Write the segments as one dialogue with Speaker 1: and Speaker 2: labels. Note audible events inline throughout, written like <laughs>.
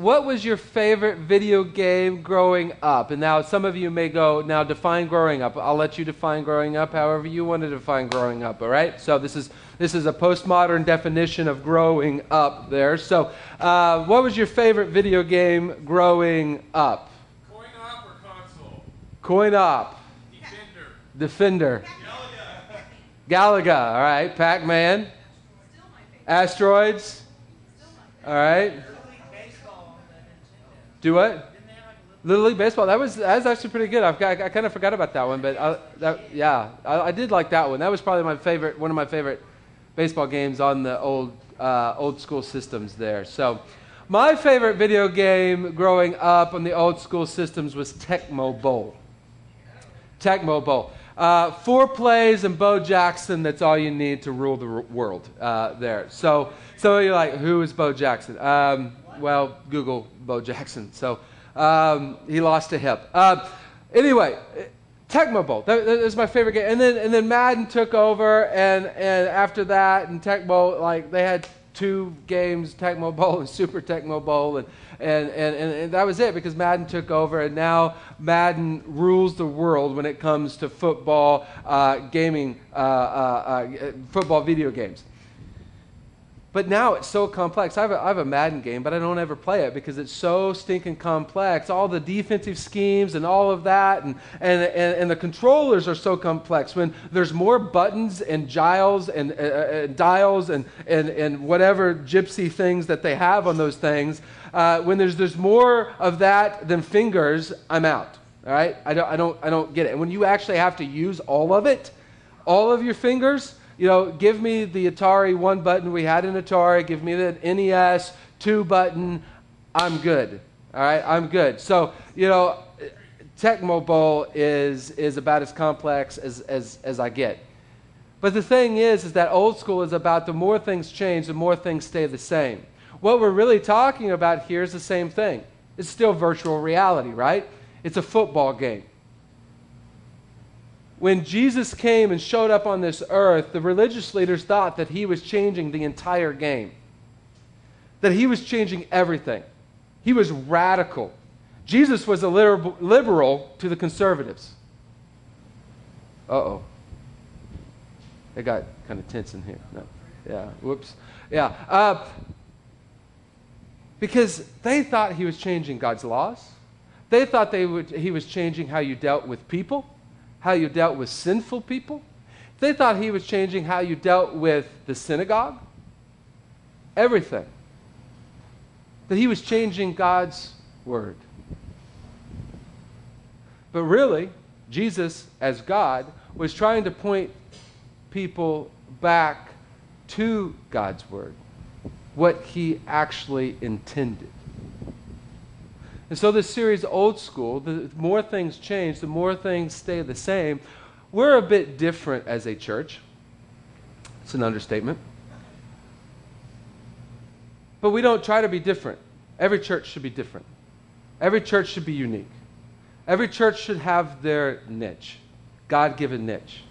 Speaker 1: what was your favorite video game growing up? And now some of you may go, now define growing up. I'll let you define growing up however you want to define growing up, all right? So this is this is a postmodern definition of growing up there. So, uh, what was your favorite video game growing up?
Speaker 2: Coin op or console?
Speaker 1: Coin op,
Speaker 2: Defender.
Speaker 1: Defender,
Speaker 2: Galaga.
Speaker 1: Galaga, all right, Pac Man,
Speaker 3: Still my favorite.
Speaker 1: Asteroids,
Speaker 3: Still my favorite.
Speaker 1: all right.
Speaker 4: Little League Baseball on the Nintendo.
Speaker 1: Do what?
Speaker 4: Little
Speaker 1: League Baseball. That was that was actually pretty good. I've, I, I kind of forgot about that one, but I, that, yeah, I, I did like that one. That was probably my favorite, one of my favorite baseball games on the old uh, old school systems there. So, my favorite video game growing up on the old school systems was Tecmo Bowl. Tecmo Bowl. Uh, four plays and Bo Jackson. That's all you need to rule the world uh, there. So, so you're like, who is Bo Jackson? Um, well, Google Bo Jackson. So um, he lost a hip. Uh, anyway, Tecmo Bowl. That, that was my favorite game. And then and then Madden took over, and and after that, and Tecmo like they had two games, Tecmo Bowl and Super Tecmo Bowl, and, and, and, and, and that was it because Madden took over, and now Madden rules the world when it comes to football, uh, gaming, uh, uh, uh, football video games. But now it's so complex. I have, a, I have a Madden game, but I don't ever play it because it's so stinking complex. All the defensive schemes and all of that, and, and, and, and the controllers are so complex. When there's more buttons and giles and, uh, uh, dials and, and, and whatever gypsy things that they have on those things, uh, when there's, there's more of that than fingers, I'm out. All right? I don't, I, don't, I don't get it. And when you actually have to use all of it, all of your fingers, you know, give me the Atari one button we had in Atari, give me the NES two button, I'm good. All right, I'm good. So, you know, Tecmo Bowl is, is about as complex as, as, as I get. But the thing is, is that old school is about the more things change, the more things stay the same. What we're really talking about here is the same thing. It's still virtual reality, right? It's a football game when Jesus came and showed up on this earth, the religious leaders thought that he was changing the entire game, that he was changing everything. He was radical. Jesus was a liber- liberal to the conservatives. Uh oh. It got kind of tense in here. No. Yeah, whoops. Yeah. Uh, because they thought he was changing God's laws. They thought they would, he was changing how you dealt with people how you dealt with sinful people. They thought he was changing how you dealt with the synagogue. Everything. That he was changing God's word. But really, Jesus, as God, was trying to point people back to God's word, what he actually intended. And so, this series, Old School, the more things change, the more things stay the same. We're a bit different as a church. It's an understatement. But we don't try to be different. Every church should be different, every church should be unique. Every church should have their niche, God given niche.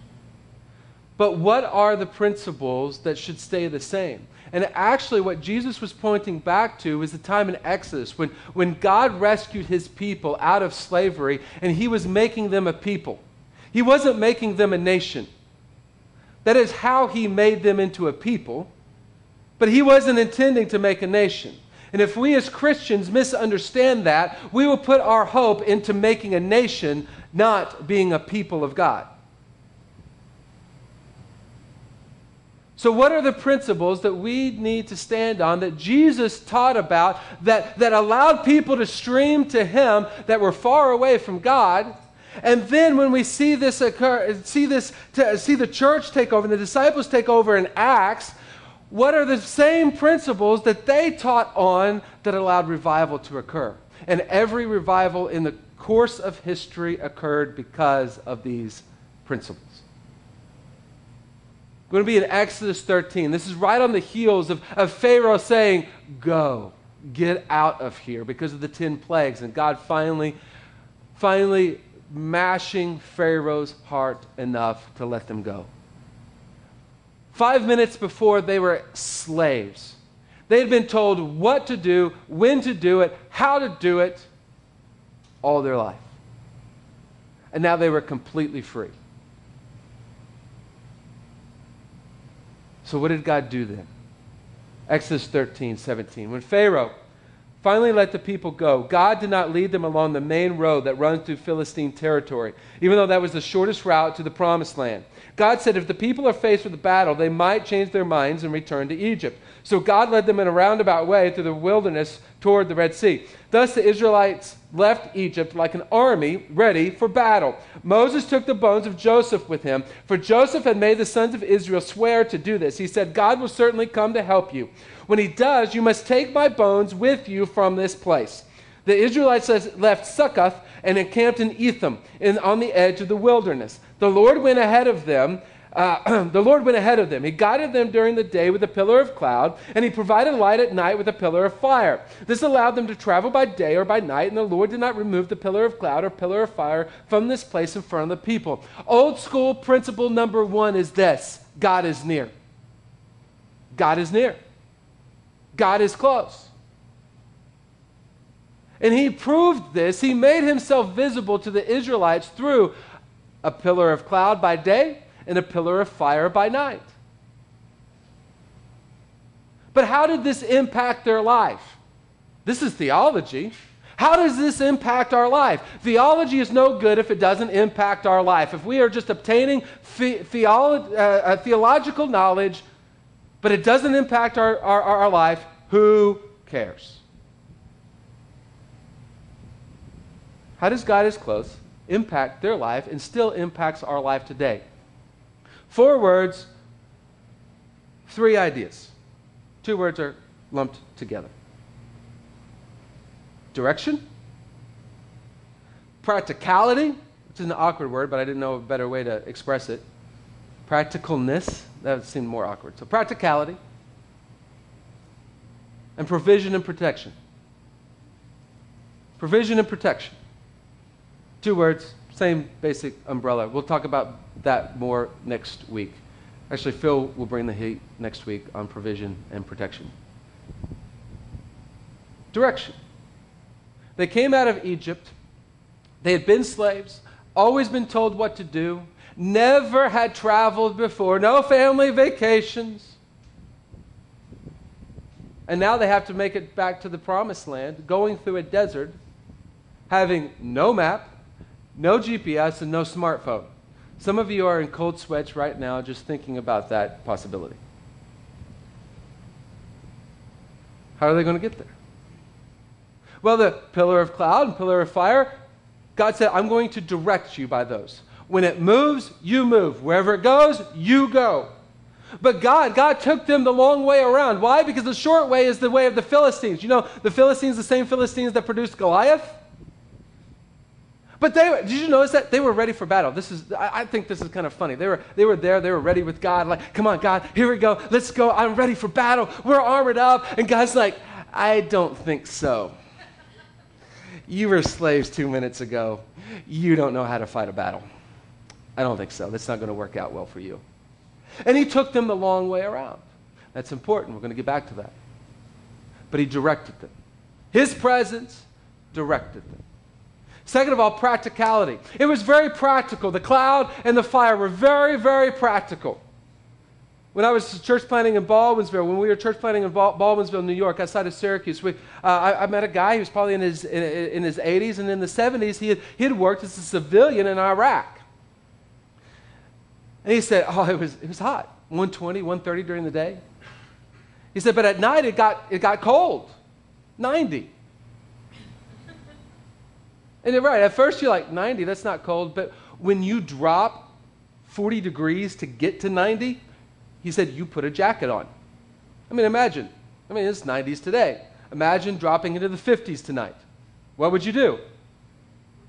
Speaker 1: But what are the principles that should stay the same? And actually, what Jesus was pointing back to is the time in Exodus when, when God rescued his people out of slavery and he was making them a people. He wasn't making them a nation. That is how he made them into a people, but he wasn't intending to make a nation. And if we as Christians misunderstand that, we will put our hope into making a nation, not being a people of God. So, what are the principles that we need to stand on that Jesus taught about that, that allowed people to stream to Him that were far away from God? And then when we see this occur, see this, see the church take over and the disciples take over in Acts, what are the same principles that they taught on that allowed revival to occur? And every revival in the course of history occurred because of these principles. We're going to be in Exodus 13. This is right on the heels of, of Pharaoh saying, Go, get out of here because of the 10 plagues. And God finally, finally mashing Pharaoh's heart enough to let them go. Five minutes before, they were slaves. They had been told what to do, when to do it, how to do it all their life. And now they were completely free. So, what did God do then? Exodus 13, 17. When Pharaoh finally let the people go, God did not lead them along the main road that runs through Philistine territory, even though that was the shortest route to the promised land. God said if the people are faced with a battle, they might change their minds and return to Egypt. So God led them in a roundabout way through the wilderness toward the Red Sea. Thus the Israelites left Egypt like an army ready for battle. Moses took the bones of Joseph with him, for Joseph had made the sons of Israel swear to do this. He said, God will certainly come to help you. When he does, you must take my bones with you from this place. The Israelites left Succoth and encamped in Etham, on the edge of the wilderness. The Lord went ahead of them uh, <clears throat> the Lord went ahead of them. He guided them during the day with a pillar of cloud, and He provided light at night with a pillar of fire. This allowed them to travel by day or by night, and the Lord did not remove the pillar of cloud or pillar of fire from this place in front of the people. Old school principle number one is this God is near. God is near. God is close. And he proved this. He made himself visible to the Israelites through a pillar of cloud by day and a pillar of fire by night. But how did this impact their life? This is theology. How does this impact our life? Theology is no good if it doesn't impact our life. If we are just obtaining the- theolo- uh, uh, theological knowledge, but it doesn't impact our, our, our life, who cares? How does God is close impact their life and still impacts our life today? Four words, three ideas. Two words are lumped together direction, practicality, which is an awkward word, but I didn't know a better way to express it. Practicalness, that seemed more awkward. So, practicality, and provision and protection. Provision and protection. Two words, same basic umbrella. We'll talk about that more next week. Actually, Phil will bring the heat next week on provision and protection. Direction. They came out of Egypt. They had been slaves, always been told what to do, never had traveled before, no family vacations. And now they have to make it back to the promised land, going through a desert, having no map, no GPS, and no smartphone. Some of you are in cold sweats right now just thinking about that possibility. How are they going to get there? Well, the pillar of cloud and pillar of fire, God said, I'm going to direct you by those. When it moves, you move. Wherever it goes, you go. But God, God took them the long way around. Why? Because the short way is the way of the Philistines. You know, the Philistines, the same Philistines that produced Goliath. But they did you notice that they were ready for battle? This is I, I, think this is kind of funny. They were they were there, they were ready with God, like, come on, God, here we go, let's go. I'm ready for battle. We're armored up. And God's like, I don't think so. You were slaves two minutes ago. You don't know how to fight a battle. I don't think so. That's not going to work out well for you. And he took them the long way around. That's important. We're going to get back to that. But he directed them. His presence directed them. Second of all, practicality. It was very practical. The cloud and the fire were very, very practical. When I was church planting in Baldwinsville, when we were church planting in Baldwinsville, New York, outside of Syracuse, we, uh, I, I, met a guy who was probably in his, in, in, his 80s, and in the 70s, he had, he had worked as a civilian in Iraq. And he said, Oh, it was, it was hot 120, 130 during the day. He said, But at night, it got, it got cold 90. And right, at first you're like, 90, that's not cold. But when you drop 40 degrees to get to 90, he said, you put a jacket on. I mean, imagine. I mean, it's 90s today. Imagine dropping into the 50s tonight. What would you do?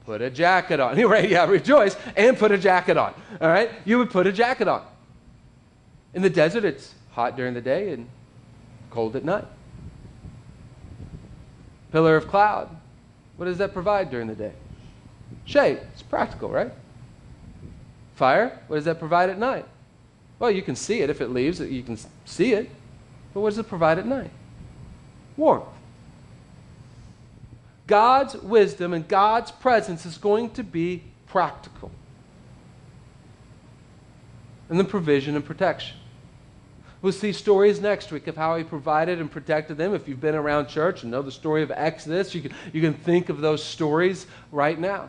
Speaker 1: Put a jacket on. <laughs> Right, yeah, rejoice and put a jacket on. All right? You would put a jacket on. In the desert, it's hot during the day and cold at night. Pillar of cloud. What does that provide during the day? Shade. It's practical, right? Fire. What does that provide at night? Well, you can see it if it leaves, you can see it. But what does it provide at night? warmth. God's wisdom and God's presence is going to be practical. And then provision and protection. We'll see stories next week of how he provided and protected them. If you've been around church and know the story of Exodus, you can, you can think of those stories right now.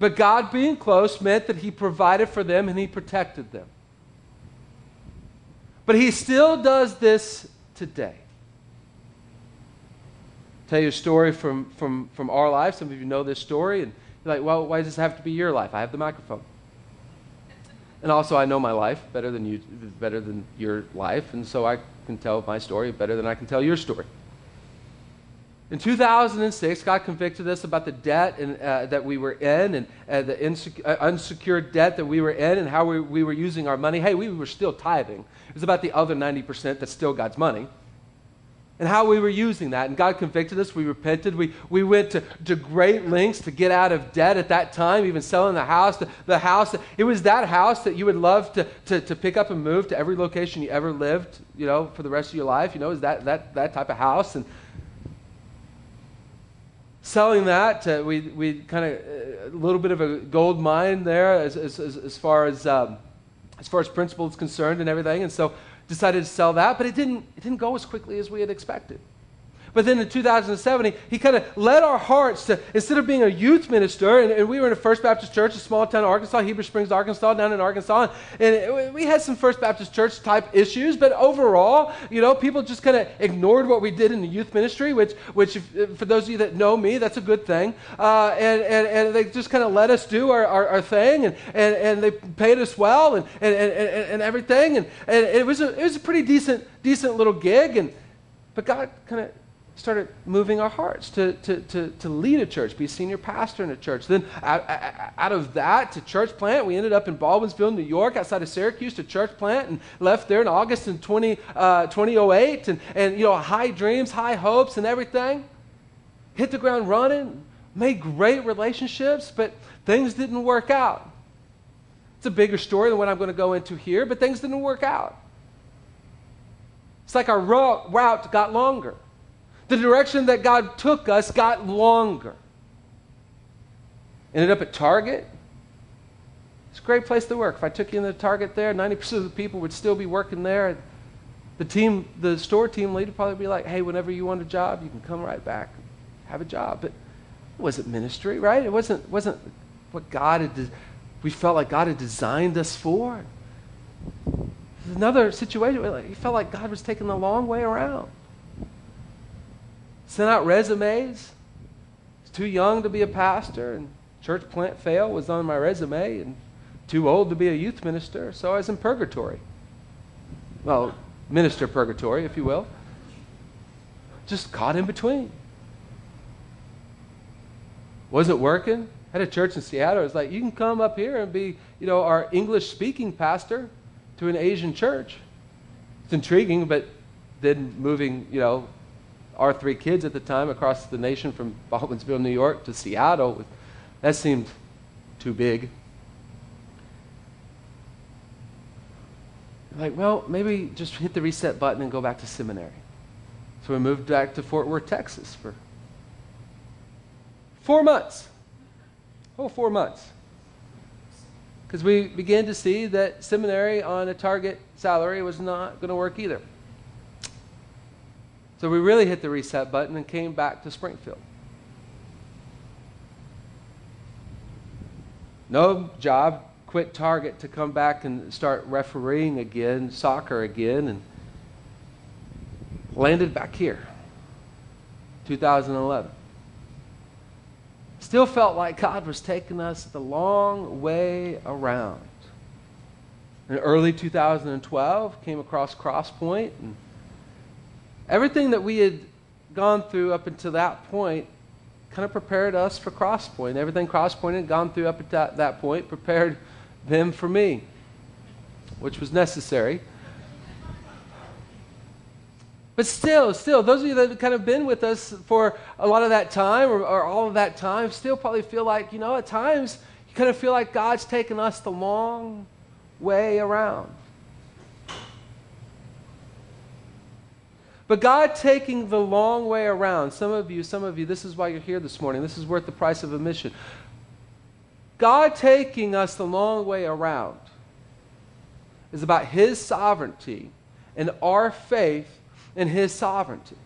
Speaker 1: But God being close meant that he provided for them and he protected them. But he still does this today. Tell you a story from, from, from our life. Some of you know this story, and you're like, well, why does this have to be your life? I have the microphone. And also, I know my life better than you, better than your life, and so I can tell my story better than I can tell your story. In 2006, God convicted us about the debt in, uh, that we were in and uh, the insec- uh, unsecured debt that we were in and how we, we were using our money. Hey, we were still tithing. It was about the other 90% that's still God's money. And how we were using that. And God convicted us. We repented. We, we went to, to great lengths to get out of debt at that time, even selling the house. The, the house, it was that house that you would love to, to, to pick up and move to every location you ever lived, you know, for the rest of your life. You know, is that, that, that type of house. And selling that, we, we kind of, uh, a little bit of a gold mine there as, as, as, as far as, um, as far as principle is concerned and everything. And so decided to sell that, but it didn't, it didn't go as quickly as we had expected. But then in 2007, he, kind of led our hearts to, instead of being a youth minister, and, and, we were in a First Baptist church, a small town Arkansas, Heber Springs, Arkansas, down in Arkansas. And it, we had some First Baptist church type issues, but overall, you know, people just kind of ignored what we did in the youth ministry, which, which if, for those of you that know me, that's a good thing. Uh, and, and, and they just kind of let us do our, our, our, thing, and, and, and they paid us well and, and, and, and everything. And, and it, was a, it was a pretty decent, decent little gig. And, but God kind of started moving our hearts to, to, to, to lead a church, be a senior pastor in a church. Then out, out of that to church plant, we ended up in Baldwinsville, New York, outside of Syracuse to church plant and left there in August in 20, uh, 2008. And, and, you know, high dreams, high hopes and everything. Hit the ground running, made great relationships, but things didn't work out. It's a bigger story than what I'm going to go into here, but things didn't work out. It's like our route got longer. The direction that God took us got longer. Ended up at Target. It's a great place to work. If I took you into Target there, 90% of the people would still be working there. The team, the store team lead would probably be like, hey, whenever you want a job, you can come right back, have a job. But it wasn't ministry, right? It wasn't, wasn't what God had, de- we felt like God had designed us for. Another situation you felt like God was taking the long way around sent out resumes. Was too young to be a pastor, and church plant fail was on my resume, and too old to be a youth minister, so I was in purgatory. Well, minister purgatory, if you will. Just caught in between. Wasn't working. Had a church in Seattle. It was like, you can come up here and be, you know, our English speaking pastor to an Asian church. It's intriguing, but then moving, you know, our three kids at the time across the nation from Baldwinsville, New York to Seattle. That seemed too big. Like, well, maybe just hit the reset button and go back to seminary. So we moved back to Fort Worth, Texas for four months. Oh, four months. Because we began to see that seminary on a target salary was not going to work either. So we really hit the reset button and came back to Springfield. No job, quit Target to come back and start refereeing again, soccer again, and landed back here, 2011. Still felt like God was taking us the long way around. In early 2012, came across Crosspoint and Everything that we had gone through up until that point kind of prepared us for Crosspoint. Everything Crosspoint had gone through up at that, that point prepared them for me, which was necessary. But still, still, those of you that have kind of been with us for a lot of that time or, or, all of that time still probably feel like, you know, at times you kind of feel like God's taken us the long way around. But God taking the long way around, some of you, some of you, this is why you're here this morning. This is worth the price of admission. God taking us the long way around is about His sovereignty and our faith in His sovereignty.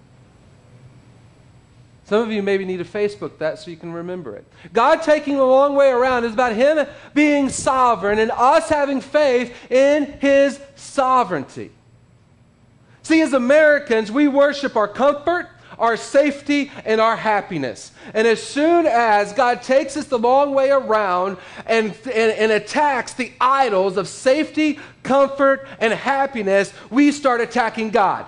Speaker 1: Some of you maybe need to Facebook that so you can remember it. God taking the long way around is about Him being sovereign and us having faith in His sovereignty. See, as Americans, we worship our comfort, our safety, and our happiness. And as soon as God takes us the long way around and, and, and, attacks the idols of safety, comfort, and happiness, we start attacking God.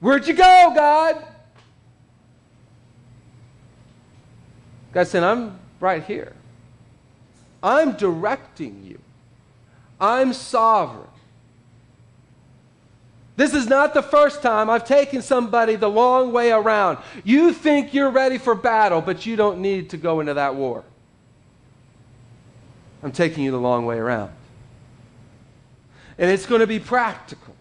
Speaker 1: Where'd you go, God? God said, I'm right here. I'm directing you. I'm sovereign. This is not the first time I've taken somebody the long way around. You think you're ready for battle, but you don't need to go into that war. I'm taking you the long way around. And it's going to be practical.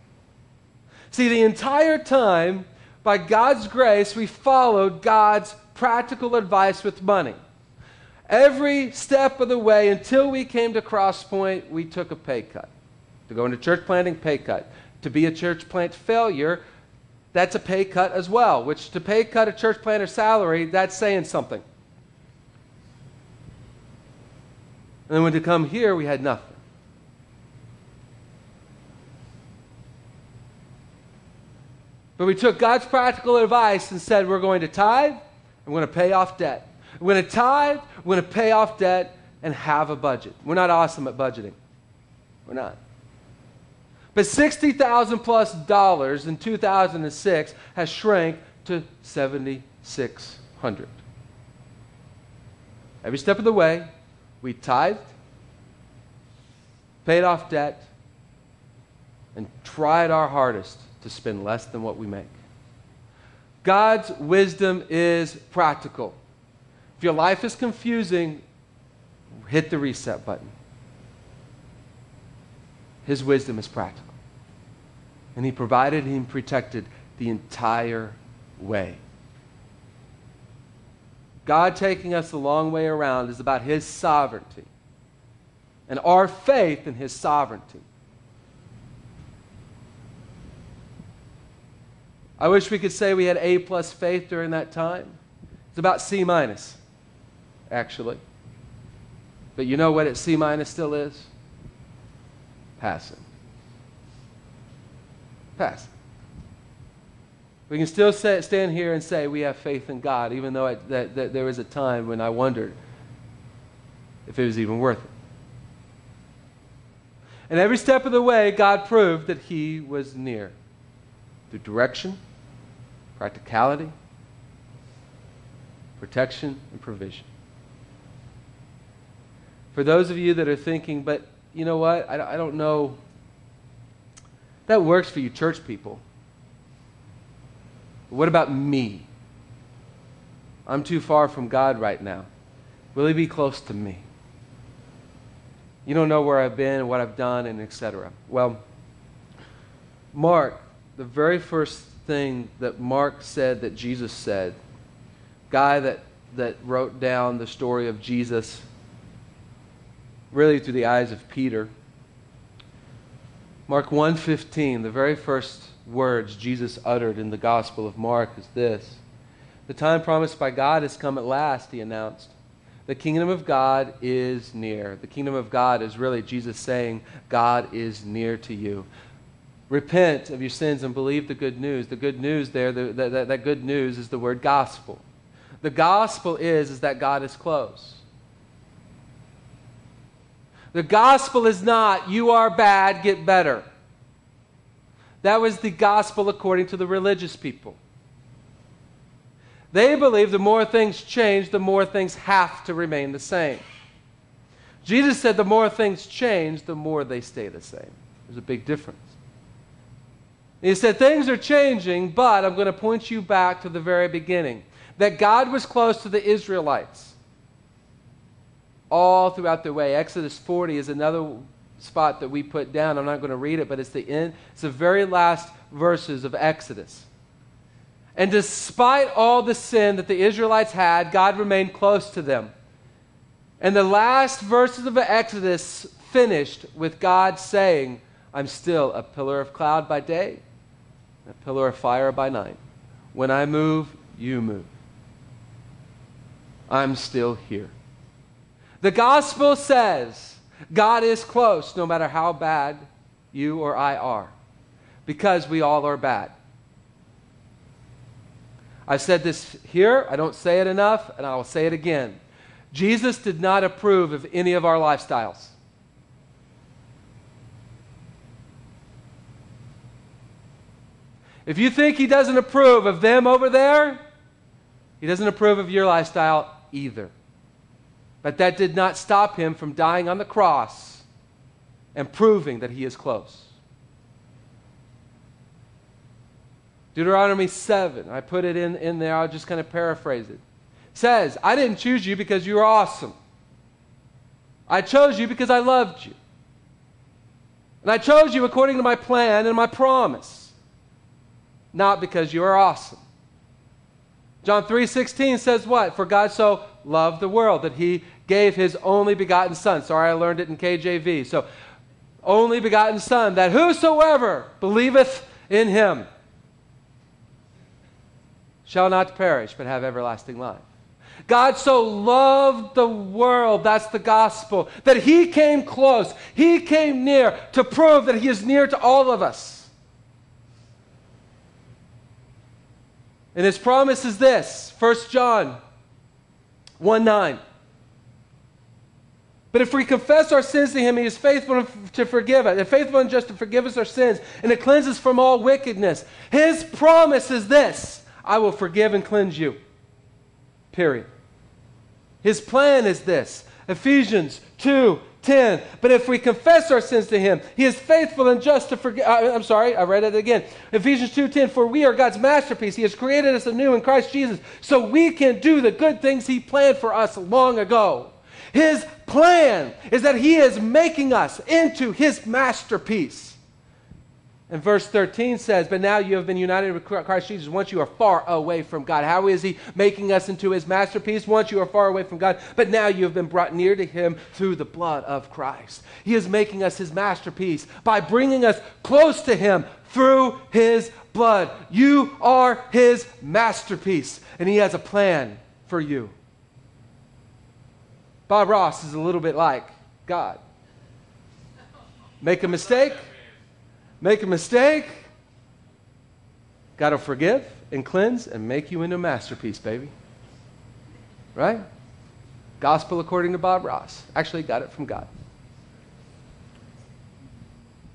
Speaker 1: See, the entire time, by God's grace, we followed God's practical advice with money. Every step of the way until we came to Crosspoint, we took a pay cut. To go into church planting, pay cut to be a church plant failure, that's a pay cut as well, which to pay cut a church planter salary, that's saying something. And then when to come here, we had nothing. But we took God's practical advice and said, we're going to tithe, and we're going to pay off debt. We're going to tithe, we're going to pay off debt, and have a budget. We're not awesome at budgeting. We're not. But 60,000 plus dollars in 2006 has shrank to 7,600. Every step of the way, we tithed, paid off debt, and tried our hardest to spend less than what we make. God's wisdom is practical. If your life is confusing, hit the reset button. His wisdom is practical. And He provided and protected the entire way. God taking us the long way around is about His sovereignty and our faith in His sovereignty. I wish we could say we had A plus faith during that time. It's about C minus, actually. But you know what it C minus still is? Passing. Passing. We can still say, stand here and say we have faith in God, even though it, that, that there was a time when I wondered if it was even worth it. And every step of the way, God proved that He was near through direction, practicality, protection, and provision. For those of you that are thinking, but you know what? I, I don't know. That works for you, church people. But what about me? I'm too far from God right now. Will He be close to me? You don't know where I've been and what I've done and etc. Well, Mark, the very first thing that Mark said that Jesus said, guy that, that wrote down the story of Jesus really through the eyes of Peter. Mark 1:15, the very first words Jesus uttered in the Gospel of Mark is this. The time promised by God has come at last, he announced. The kingdom of God is near. The kingdom of God is really Jesus saying, God is near to you. Repent of your sins and believe the good news. The good news there, the, that, that good news is the word gospel. The gospel is, is that God is close. The gospel is not, you are bad, get better. That was the gospel according to the religious people. They believe the more things change, the more things have to remain the same. Jesus said the more things change, the more they stay the same. There's a big difference. He said, Things are changing, but I'm going to point you back to the very beginning. That God was close to the Israelites all throughout the way. Exodus 40 is another spot that we put down. I'm not going to read it, but it's the end. It's the very last verses of Exodus. And despite all the sin that the Israelites had, God remained close to them. And the last verses of Exodus finished with God saying, I'm still a pillar of cloud by day, a pillar of fire by night. When I move, you move. I'm still here. The gospel says God is close no matter how bad you or I are, because we all are bad. I've said this here, I don't say it enough, and I will say it again. Jesus did not approve of any of our lifestyles. If you think he doesn't approve of them over there, he doesn't approve of your lifestyle either. But that did not stop him from dying on the cross and proving that he is close. Deuteronomy 7, I put it in, in there, I'll just kind of paraphrase it. Says, I didn't choose you because you were awesome. I chose you because I loved you. And I chose you according to my plan and my promise, not because you are awesome. John 3:16 says what? For God so loved the world that he gave his only begotten son. Sorry, I learned it in KJV. So, only begotten son that whosoever believeth in him shall not perish but have everlasting life. God so loved the world, that's the gospel, that he came close. He came near to prove that he is near to all of us. And his promise is this 1 John 1 9. But if we confess our sins to him, he is faithful to forgive us, and faithful and just to forgive us our sins, and to cleanse us from all wickedness. His promise is this I will forgive and cleanse you. Period. His plan is this Ephesians 2 10. But if we confess our sins to him, he is faithful and just to forgive. Uh, I'm sorry, I read it again. Ephesians 2 10. For we are God's masterpiece. He has created us anew in Christ Jesus so we can do the good things he planned for us long ago. His plan is that he is making us into his masterpiece. And verse 13 says, But now you have been united with Christ Jesus once you are far away from God. How is He making us into His masterpiece? Once you are far away from God, but now you have been brought near to Him through the blood of Christ. He is making us His masterpiece by bringing us close to Him through His blood. You are His masterpiece, and He has a plan for you. Bob Ross is a little bit like God. Make a mistake make a mistake, God will forgive and cleanse and make you into a masterpiece, baby. Right? Gospel according to Bob Ross. Actually, got it from God.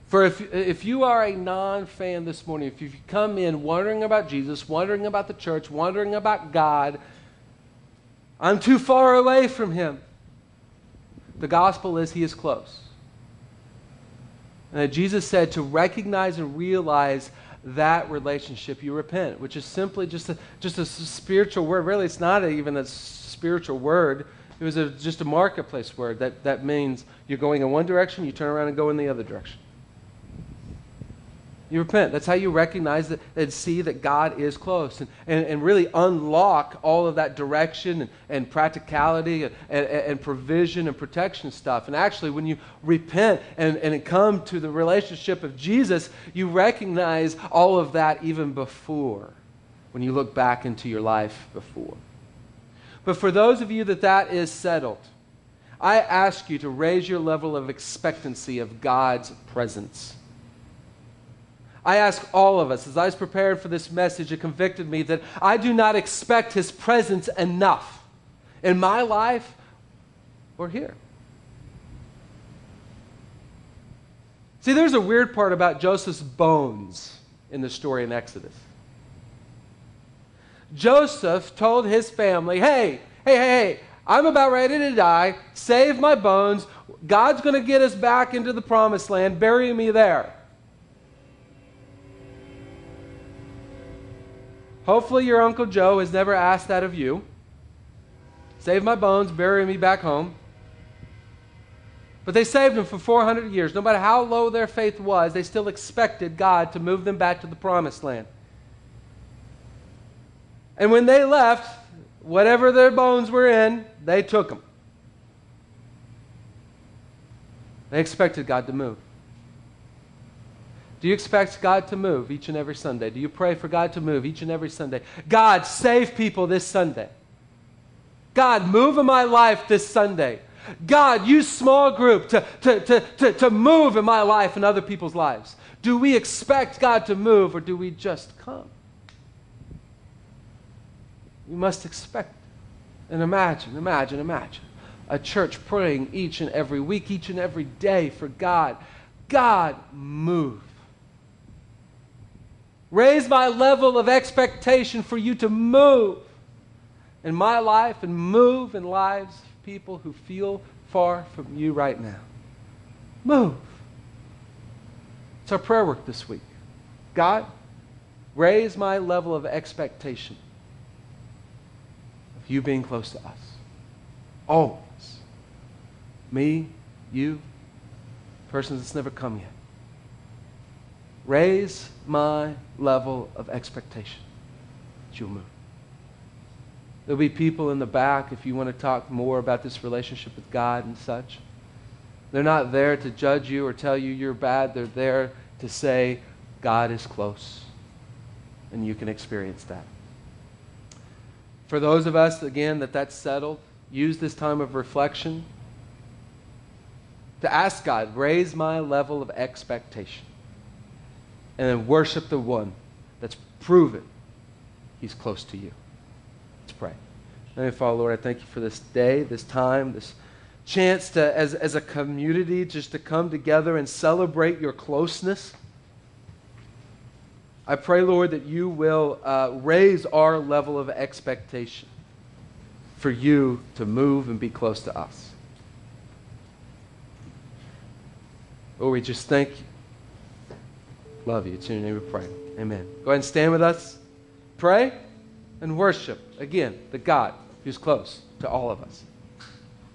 Speaker 1: For if, if you are a non fan this morning, if you've come in wondering about Jesus, wondering about the church, wondering about God, I'm too far away from Him. The gospel is He is close. And that Jesus said to recognize and realize that relationship, you repent, which is simply just a, just a spiritual word. Really, it's not even a spiritual word. It was a, just a marketplace word that, that means you're going in one direction, you turn around and go in the other direction. You repent. That's how you recognize that, and see that God is close and, and, and really unlock all of that direction and, and practicality and, and, and, provision and protection stuff. And actually, when you repent and, and come to the relationship of Jesus, you recognize all of that even before, when you look back into your life before. But for those of you that that is settled, I ask you to raise your level of expectancy of God's presence. I ask all of us, as I was prepared for this message, it convicted me that I do not expect His presence enough in my life or here. See, there's a weird part about Joseph's bones in the story in Exodus. Joseph told his family, hey, hey, hey, hey, I'm about ready to die. Save my bones. God's going to get us back into the promised land. Bury me there. Hopefully, your Uncle Joe has never asked that of you. Save my bones, bury me back home. But they saved them for 400 years. No matter how low their faith was, they still expected God to move them back to the promised land. And when they left, whatever their bones were in, they took them. They expected God to move. Do you expect God to move each and every Sunday? Do you pray for God to move each and every Sunday? God, save people this Sunday. God, move in my life this Sunday. God, use small group to, to, to, to, to move in my life and other people's lives. Do we expect God to move or do we just come? We must expect and imagine, imagine, imagine a church praying each and every week, each and every day for God. God, move. Raise my level of expectation for you to move in my life and move in lives of people who feel far from you right now. Move. It's our prayer work this week. God, raise my level of expectation of you being close to us. Always. Me, you, persons that's never come yet. Raise my level of expectation you'll move. There'll be people in the back if you want to talk more about this relationship with God and such. They're not there to judge you or tell you you're bad. They're there to say, God is close. And you can experience that. For those of us, again, that that's settled, use this time of reflection to ask God, raise my level of expectation. And then worship the one that's proven he's close to you. Let's pray. Heavenly Father, Lord, I thank you for this day, this time, this chance to, as, as a community, just to come together and celebrate your closeness. I pray, Lord, that you will uh, raise our level of expectation for you to move and be close to us. Lord, we just thank you. Love you. It's in your name we pray. Amen. Go ahead and stand with us. Pray and worship, again, the God who's close to all of us.